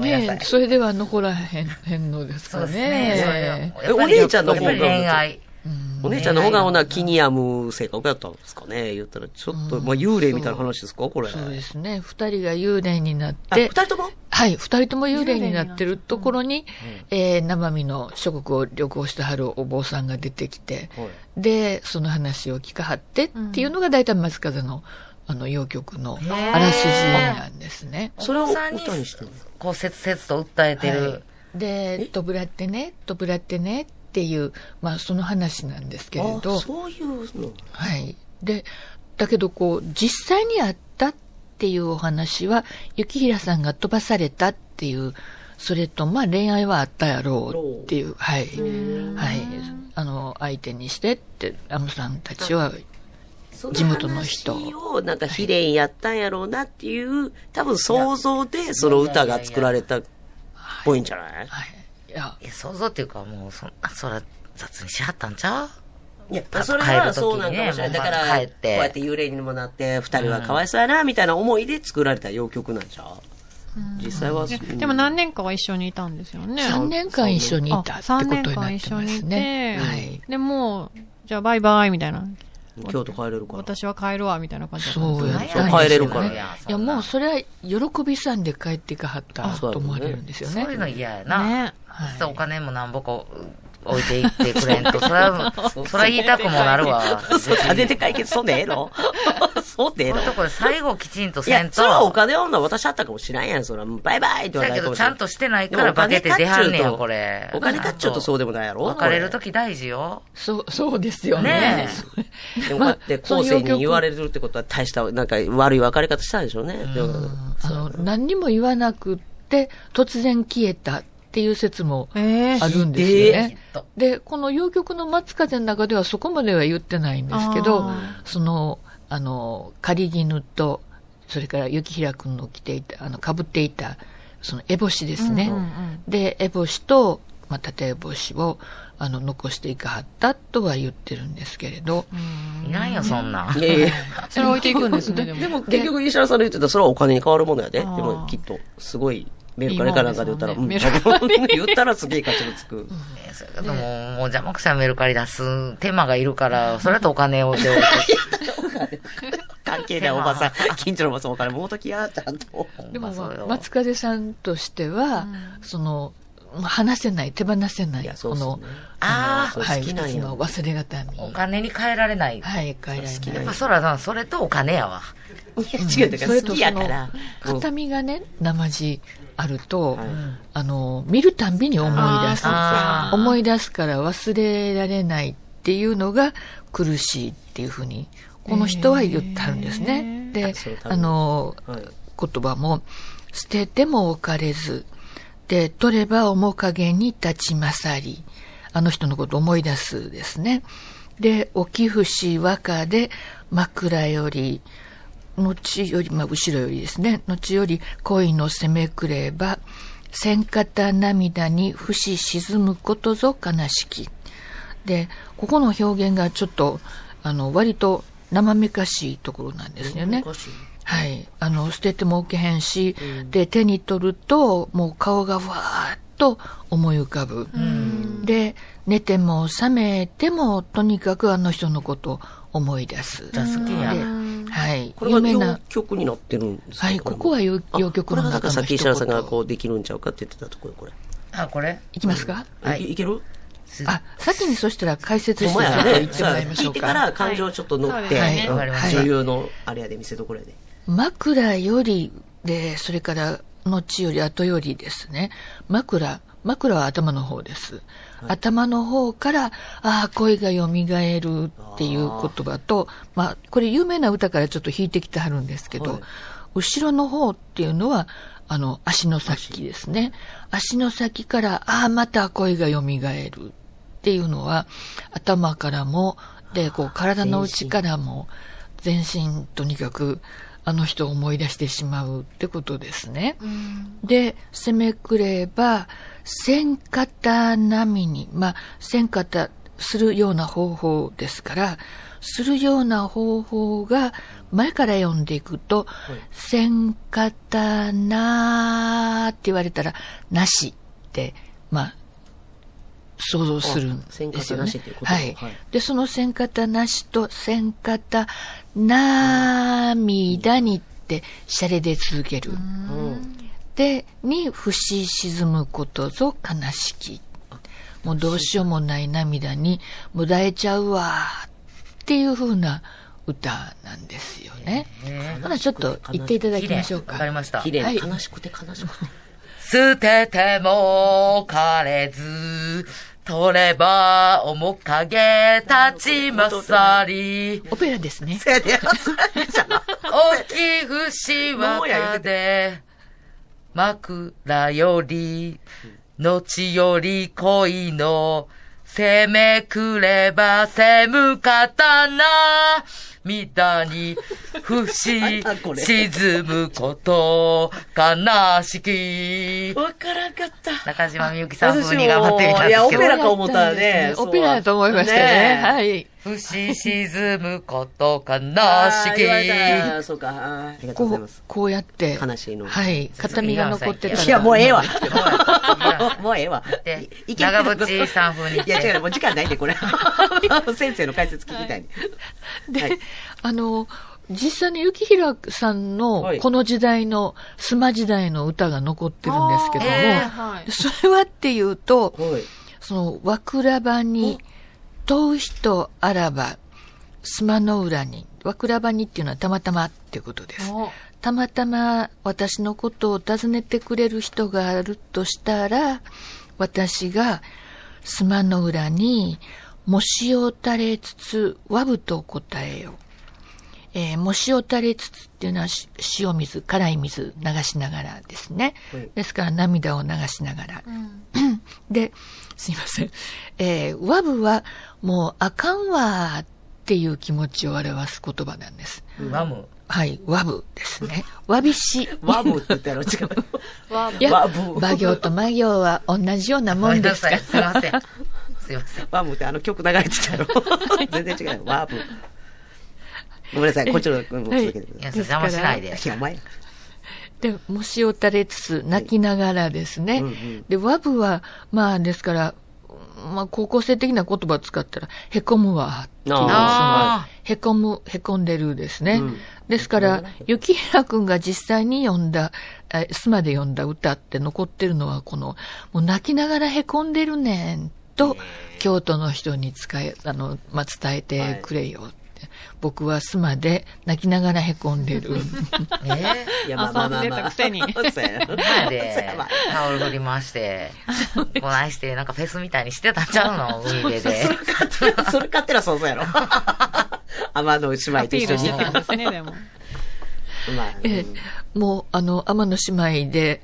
ねそれでは残らへんへんのですかそうですね。お姉ちゃんの方が恋愛。うん。お姉ちゃんの方がほな気に病む性格やったんですかね言ったら、ちょっと、まあ幽霊みたいな話ですかこれ。そうですね。二人が幽霊になっあ、て二、人とも？はい、二人とも幽霊になってるところに、えー生身の諸国を旅行してはるお坊さんが出てきて、はい。で、その話を聞かはってっていうのが大体松風の、あの、洋曲のあらすじなんですね。それをお子さんに歌にしてるこう、切々と訴えてる。はい。で、とぶらってね、とぶらってねっていう、まあその話なんですけれあど、そういうの。はい。で、だけどこう、実際にあったっていうお話は、雪平さんが飛ばされたっていう、それと、まあ恋愛はあったやろうっていう、はい。はい。あの、相手にしてって、アムさんたちは、地元の人をなんか悲恋やったんやろうなっていう、多分想像でその歌が作られたっぽいんじゃないはい。いや、いや、想像っていうかもう、そんな、そら、雑にしはったんちゃう？いや、たそれはそうなんかもしれない。帰る時にねだから、こうやって幽霊にもなって、二人はかわいそうやな、みたいな思いで作られた洋曲なんちゃう？実際は、ででも何年かは一緒にいたんですよね。3年間一緒にいたってこと3に年なってま間一緒にいて、すね。はい。でもう、じゃあバイバイみたいな。京都帰れるから。私は帰るわ、みたいな感じそうや帰れるから。いや、もうそれは喜びさんで帰っていかはったと思われるんですよね。そういうの嫌やな。ね。お金もなんぼか置いていってくれんと、それは、それは言いたくもなるわ。そう金で解決そんでええの？そうでええのこういうとこで最後きちんといやせん、と。それはお金女渡ゃったかもしれんやん、それは。バイバイって言わだけど、れたかもしれんちゃんとしてないから化けて出はんねや、これ。お金かっちゅうとそうでもないやろ別れるとき大事よ。そう、そうですよね。ね でもこうやって後世に言われるってことは大した、なんか悪い別れ方したんでしょうね。あの、何にも言わなくって、突然消えたっていう説もええあるんですよね。きっとで、この洋曲の松風の中ではそこまでは言ってないんですけどあ、その、あの、仮絹と、それから雪平くんの着ていた、あの、被っていた、その烏帽子ですね。うんうんで、烏帽子と、まあ、縦烏帽子を、あの、残していかはったとは言ってるんですけれど、いらんよ、そんなん。いやいやそれ置いていくんですね、でも。でも結局石原さんの言ってたそれはお金に変わるものやで。でもきっと、すごい、メルカリかなんかで言ったら、いいもん。うんですもんね言ったらすげえ価値がつく。えそれでも、もう邪魔くさいメルカリ出す手間がいるから、それとお金を手を 関係ないおばさん、近所のおばさんお金もうときや、ちゃんと。でも、松風さんとしては、その、話せない、手放せない、いやそうこのあーはい、好きなの忘れ型に。お金に変えられない。はい、帰られない。や。まあ、そらな、それとお金やわ。いや、違う、だから好きやから。片身がね、生地あると、はいあの、見るたんびに思い出す。思い出すから忘れられないっていうのが苦しいっていうふうに、この人は言ってはるんですね。でその、ためあにの、はい言葉も、捨てても置かれず、で、取れば面影に立ち勝り、あの人のことを思い出すですね。で、置き節和歌で枕より、後より、まあ、後ろよりですね、後より恋の攻めくれば、千方涙に節沈むことぞ悲しき。で、ここの表現がちょっと、あの、割と生めかしいところなんですよね。おかしいはい。あの、捨てても置けへんし、で、手に取ると、もう顔がわーっと思い浮かぶ。で、寝ても覚めても、とにかくあの人のことを思い出す。じゃあ好きや。はい。これが洋有名な、曲になってるんですか？はい、ここは洋洋曲のあこれがさっき石原さんが言。こうできるんちゃうかって言ってたところ、これ。あ、これ？いきますか？はいいいける？あ、先にそしたら解説して言ね。ってもらいましょう聞いてからか。感情ちょっと乗って、はい女優のあれやで見せ所やで。枕よりで、それから、後より後よりですね。枕、枕は頭の方です。頭の方から、ああ、恋が蘇るっていう言葉と、まあ、これ有名な歌からちょっと弾いてきてはるんですけど、はい後ろの方っていうのは、あの、足の先ですね。足の先から、ああ、また恋が蘇るっていうのは、頭からも、で、こう、体の内からも、全身とにかく、あの人を思い出してしまうってことですね。で、攻めくれば、千方並みに、まあ、千方するような方法ですから、するような方法が、前から読んでいくと、千方なーって言われたら、なしって、まあ、想像するんですよね。あ線形なしっていうことはいはい。で、その線形なしと線形涙にって、シャレで続ける。うんで、に、不死沈むことぞ悲しき。もうどうしようもない涙に、もう抱えちゃうわ、っていう風な歌なんですよね。ほな、ちょっと言っていただきましょうか。わかりました。綺麗、はい悲しくて悲しくて。捨てても枯れず、取れば面影立ちまさり。オペラですね。せやで、大きい節綿で、枕より、後より恋の、攻めくれば攻む刀、みたに、不死 沈むこと、悲しき。わからんかった。中島みゆきさん風に頑張ってみたんいや、ですけどオペ。ラか思ったらね。オペラだと思いましたね。はい。不死沈むこと、悲あしき。らそうか。ありがとうございこうます。、こうやって。悲しいのはい。形見が残ってたら。いや、もうええわもうええわ。長渕さん風にいや、違う、もう時間ないで、これ。先生の解説聞きたいね。で、はいあの、実際に雪平さんはいのこの時代の、スマ時代の歌が残ってるんですけども、えーはい。それはっていうと、はい。その、和倉場に、問う人あらば、スマの裏に、和倉場にっていうのはたまたまっていうことです。おたまたま私のことを尋ねてくれる人があるとしたら、私がスマの裏に、もしを垂れつつ、わぶと答えよ。えー、もしを垂れつつっていうのはし塩水、辛い水流しながらですね。はいですから涙を流しながら。で、すいません。えー、わぶはもうあかんわーっていう気持ちを表す言葉なんです。ワム。はい、わぶですね。わびし。ワブって言ったら違う。わいや、わぶ馬行と魔行は同じようなもんですから。すいません。すいません。ワブってあの曲流れてたやろ。全然違うよ。ワブ。ごめんなさい。こっちの、うん続けてくいや、ださ邪魔しないで。い。いや、お前。で、虫を垂れつつ、泣きながらですね。うんうんで、ワブは、まあ、ですから、まあ、高校生的な言葉を使ったら、へこむわ、っへこむ、へこんでるですね。うんですから、雪平くんが実際に読んだ、えスマで読んだ歌って残ってるのは、この、もう泣きながらへこんでるねん、と、京都の人に使え、あの、まあ、伝えてくれよって。僕はスマで泣きながらへこんでる。えいや、まあまあまあまあ。で タオル振り回して、こないして、なんかフェスみたいにしてたんちゃうの？海辺で。それ勝手な想像やろ。天の姉妹アと一緒にピールして。たんですね、でも。まあ、ええ、もう、あの、天の姉妹で、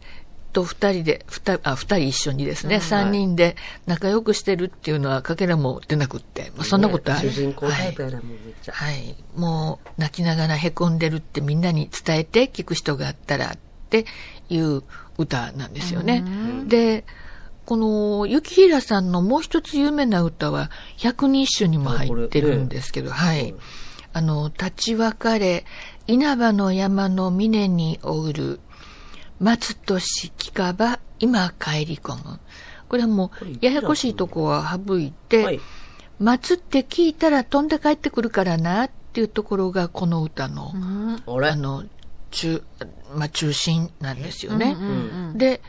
と二人で、二人、あ、二人一緒にですね、三、人で仲良くしてるっていうのはかけらも出なくって、まあ、そんなことは、主人公タイプはやな、もうめっちゃ。い。はい。もう、泣きながら凹んでるってみんなに伝えて聞く人があったらっていう歌なんですよね。で、この、雪平さんのもう一つ有名な歌は、百人一首にも入ってるんですけど、はい。あの、立ち別れ、稲葉の山の峰におうる、松としきかば、今帰り込む。これはもう、ややこしいとこは省いて、はい。松って聞いたら飛んで帰ってくるからなっていうところがこの歌の、あれ？あの、中、まあ、中心なんですよね。うん。で、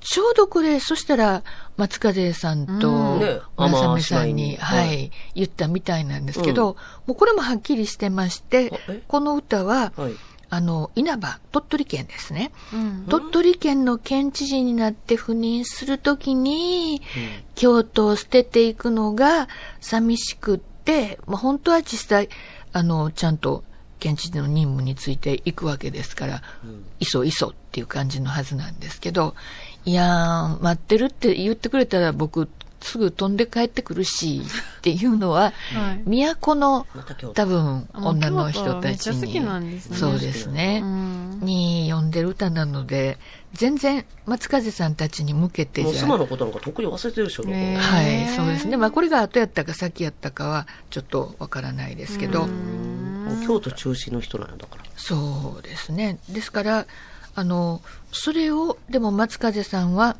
ちょうどこれ、そしたら、松風さんとうんね、村雨さんに、ははいい、言ったみたいなんですけど、もうこれもはっきりしてましてこの歌は、はい。あの、稲葉、鳥取県ですね。うん。鳥取県の県知事になって赴任するときに、京都を捨てていくのが寂しくって、まあ、本当は実際、あの、ちゃんと県知事の任務についていくわけですから、いそいそっていう感じのはずなんですけど、いやー、待ってるって言ってくれたら僕、すぐ飛んで帰ってくるし、っていうのは、はい。都の多分女の人たち京都めっちゃ好きなんですねそうですね。うん。に読んでる歌なので、全然松風さんたちに向けてもうじゃ妻のことなんか特に忘れてるでしょ、ねはい、そうですね。まあこれが後やったか先やったかはちょっとわからないですけど、京都中心の人なんだから。そうですね。ですから、あの、それを、でも松風さんは、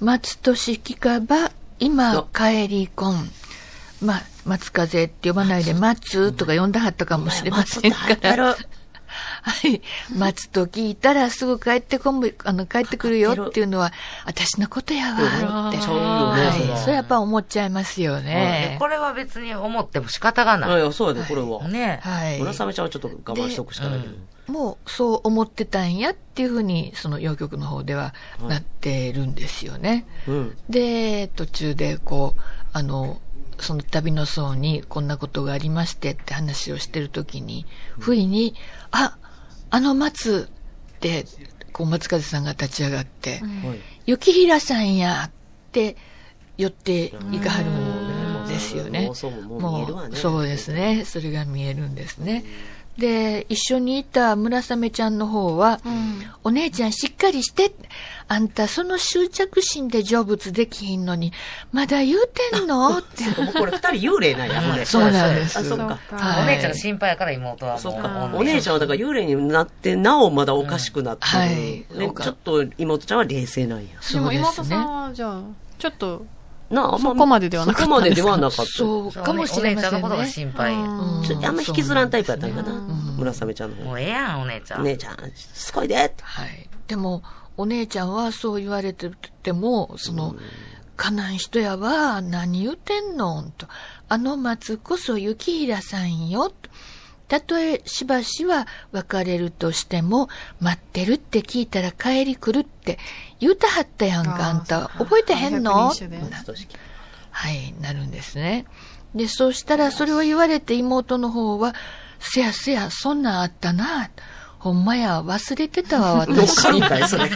松としきかば、今、帰り婚。まあ、松風って呼ばないで、松とか呼んだはったかもしれませんから。はい。待つと聞いたらすぐ帰ってこむ、あの、帰ってくるよっていうのは、私のことやわ、って。ちゃうよねはい。そらそれやっぱ思っちゃいますよね。これは別に思っても仕方がいない。や、そうやで、これは。ねはい。村雨ちゃんはちょっと我慢しとくしかないけど。もうそう思ってたんやっていうふうに、その洋曲の方ではなってるんですよね。うん。で、途中でこう、あの、その旅の層にこんなことがありましてって話をしてるときに、不意に、あ、あの松って、こう松風さんが立ち上がって、はい。雪平さんやって寄っていかはるんですよねもう。そうですね。それが見えるんですね。で、一緒にいた村雨ちゃんの方は、お姉ちゃんしっかりして。あんたその執着心で成仏できひんのに、まだ言うてんの？って。もうこれ二人幽霊なんや、ほんでそうなんです。あ、そっか。はいお姉ちゃんが心配やから妹はもう。そっか。お姉ちゃんはだから幽霊になって、なおまだおかしくなってる。はいでちょっと妹ちゃんは冷静なんや。でそうですも妹さね。んは、じゃあ、ちょっと、なあ、あんそこまでではなかったそこまでではなかった。そうかもしれませんお姉ちゃんのことがね。心配や。うんちょあんま引きずらんタイプやったんかな？村雨ちゃんの方。もうええやん、お姉ちゃん。姉ちゃん、すごいで。はい。でも、お姉ちゃんはそう言われてても、その、かなん人やわ、何言うてんの？と。あの松こそ雪平さんよ。とたとえしばしは別れるとしても、待ってるって聞いたら帰り来るって言うたはったやんか、あんた。覚えてへんの？はい、なるんですね。で、そうしたら、それを言われて妹の方は、せやせや、そんなんあったな。ほんまや、忘れてたわ、私。かんかい、それ。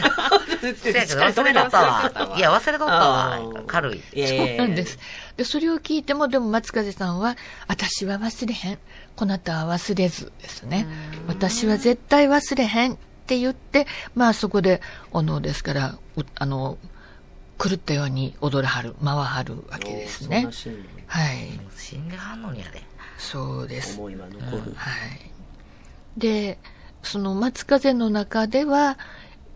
せやけど忘れとったわ。いや、忘れとったわ。軽い。そうなんです。で、それを聞いても、でも松風さんは、私は忘れへん。こなたは忘れずですね。私は絶対忘れへんって言って、まあそこで、おのですから、うあの、狂ったように踊らはる、回はるわけですねはい。死んではんのにやで。そうです。思いは残る。はい。で、その松風の中では、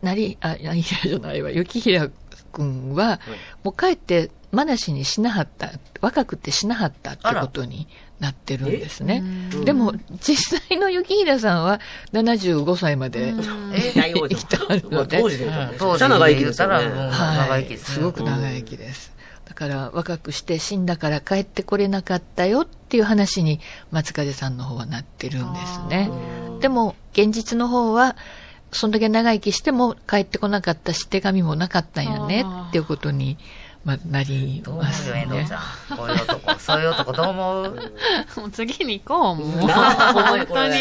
なり、あ、いやいやじゃないわ、雪平くんは、もう帰って、まなしにしなはった、若くてしなはったってことになってるんですね。でも、実際の雪平さんは75歳まで 生きてあるまあので、当時でね長生きですよね。長はい、生きですね。すごく長生きです。だから若くして死んだから帰ってこれなかったよっていう話に松風さんの方はなってるんですね。でも現実の方はそんだけ長生きしても帰ってこなかったし手紙もなかったんやねっていうことに、まあ、なりどう思ますうよ、遠藤ねち。ゃん。こういう男。そういう男どう思う？もう次に行こう、もう。本当に。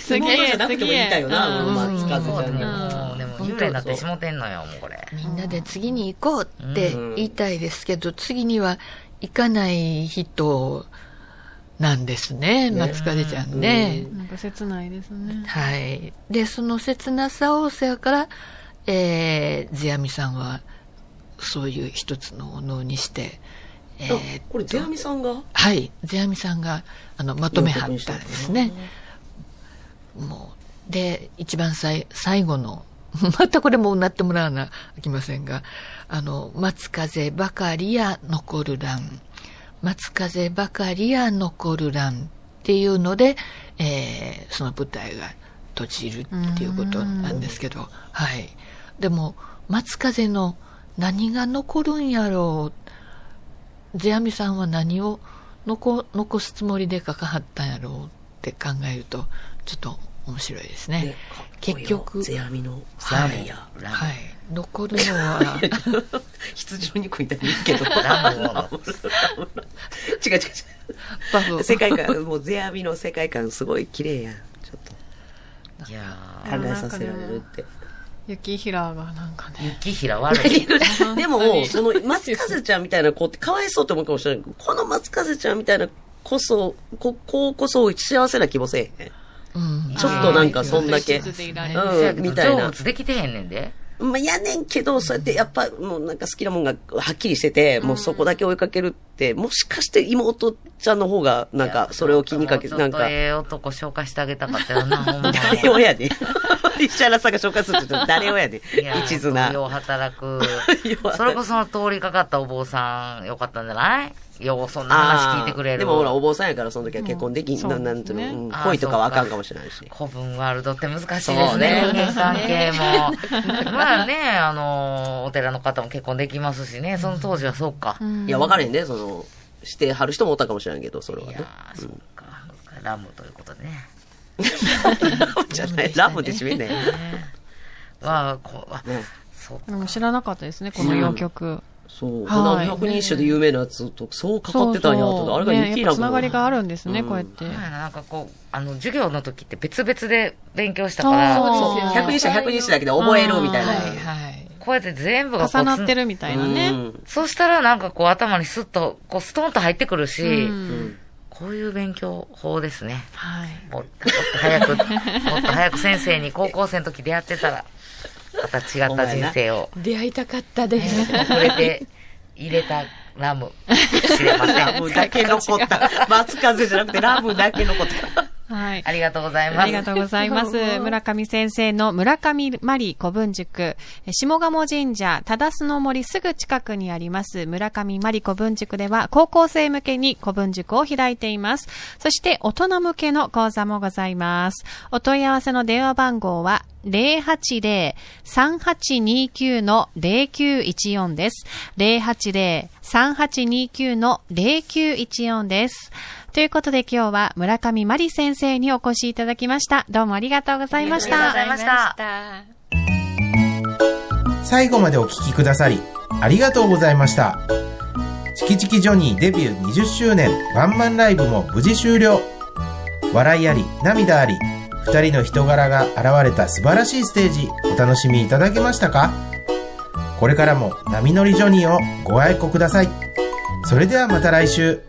次妹じゃなくても次言いたいよなうんもう松風ちゃんにもう、でも、幽霊になってしもてんのよ、もうこれ。みんなで次に行こうって言いたいですけど、次には行かない人なんですね、松風ちゃんね。なんか切ないですね。はい。で、その切なさを、せやから、えー、世阿弥さんは、そういう一つのお能にして、えーあこれ、ゼアミさんが？はい、世阿弥さんが、あの、まとめはったんですね。もう、で、一番最最後の、またこれもなってもらわなあきませんが、あの、松風ばかりや残る欄、松風ばかりや残る欄っていうので、えーその舞台が閉じるっていうことなんですけど、はい。でも、松風の何が残るんやろう世阿弥さんは何を残残すつもりで書かはったんやろうって考えるとちょっと面白いですね結局ゼアミのーメンや。はい、残るのは羊の肉みたいに言うけど。違う違う違う。世界観、もうゼアミの世界観すごい綺麗やん。ちょっいやと考えさせられるって。雪平がなんかー、ね。雪平悪い。でも、その、松風ちゃんみたいな子ってかわいそうって思うかもしれないけど、この松風ちゃんみたいなこそ、こ、こうこそ幸せな気もせえへん。うんちょっとなんかそんだけ。うん、みたいな成。仏できてへんねんで。まあ、やねんけど、そうやってやっぱ、もうなんか好きなもんがはっきりしてて、もうそこだけ追いかけるって、もしかして妹ちゃんの方が、なんか、それを気にかけて、なんかちょっと、ええ男紹介してあげたかったよな、ほんま。誰をやねん。石原さんが紹介すると誰をやで、いや一途な。よう働く よう働く。それこそ通りかかったお坊さん、よかったんじゃない？よう、そんな話聞いてくれる。でもほら、お坊さんやからその時は結婚できん、うんななんていうの、恋とかはあかんかもしれないし。古文ワールドって難しいですそうね。ね人間関係も。まあね、あの、お寺の方も結婚できますしね、その当時はそうか。いや、分からへんね、その、してはる人もおったかもしれんけど、それはいねや。ー、そうか。ラムということでね。ラブじゃない、ラブで締めね。まあ、こう、あねそうでも知らなかったですね、この洋曲。そう。はい人一首で有名なやつと、そうかかってたんやと。あれがね、雪なやっぱつながりがあるんですね、うんこうやって。ななんかこう、あの、授業の時って別々で勉強したから、そうそう。百人一首百人一首だけで覚えるみたいな。はいはい。こうやって全部が重なってるみたいなね。うんそうしたらなんかこう頭にスッと、こうストンと入ってくるし、うんうんこういう勉強法ですね。はい。もっと早く、もっと早く先生に高校生の時出会ってたら、また違った人生を 出会いたかったです。遅れて入れたラム。すいません。ラムだけ残った。松風じゃなくてラムだけ残った。はい。ありがとうございます。ありがとうございます。村上先生の村上マリ古文塾、下鴨神社、忠すの森すぐ近くにあります、村上マリ古文塾では、高校生向けに古文塾を開いています。そして、大人向けの講座もございます。お問い合わせの電話番号は、080-3829-0914です。080 3829-0914です。ということで今日は村上真理先生にお越しいただきました。どうもありがとうございました。ありがとうございました。最後までお聞きくださり、ありがとうございました。チキチキジョニーデビュー20周年ワンマンライブも無事終了。笑いあり、涙あり、二人の人柄が現れた素晴らしいステージ、お楽しみいただけましたか？これからも波乗りジョニーをご愛顧ください。それではまた来週。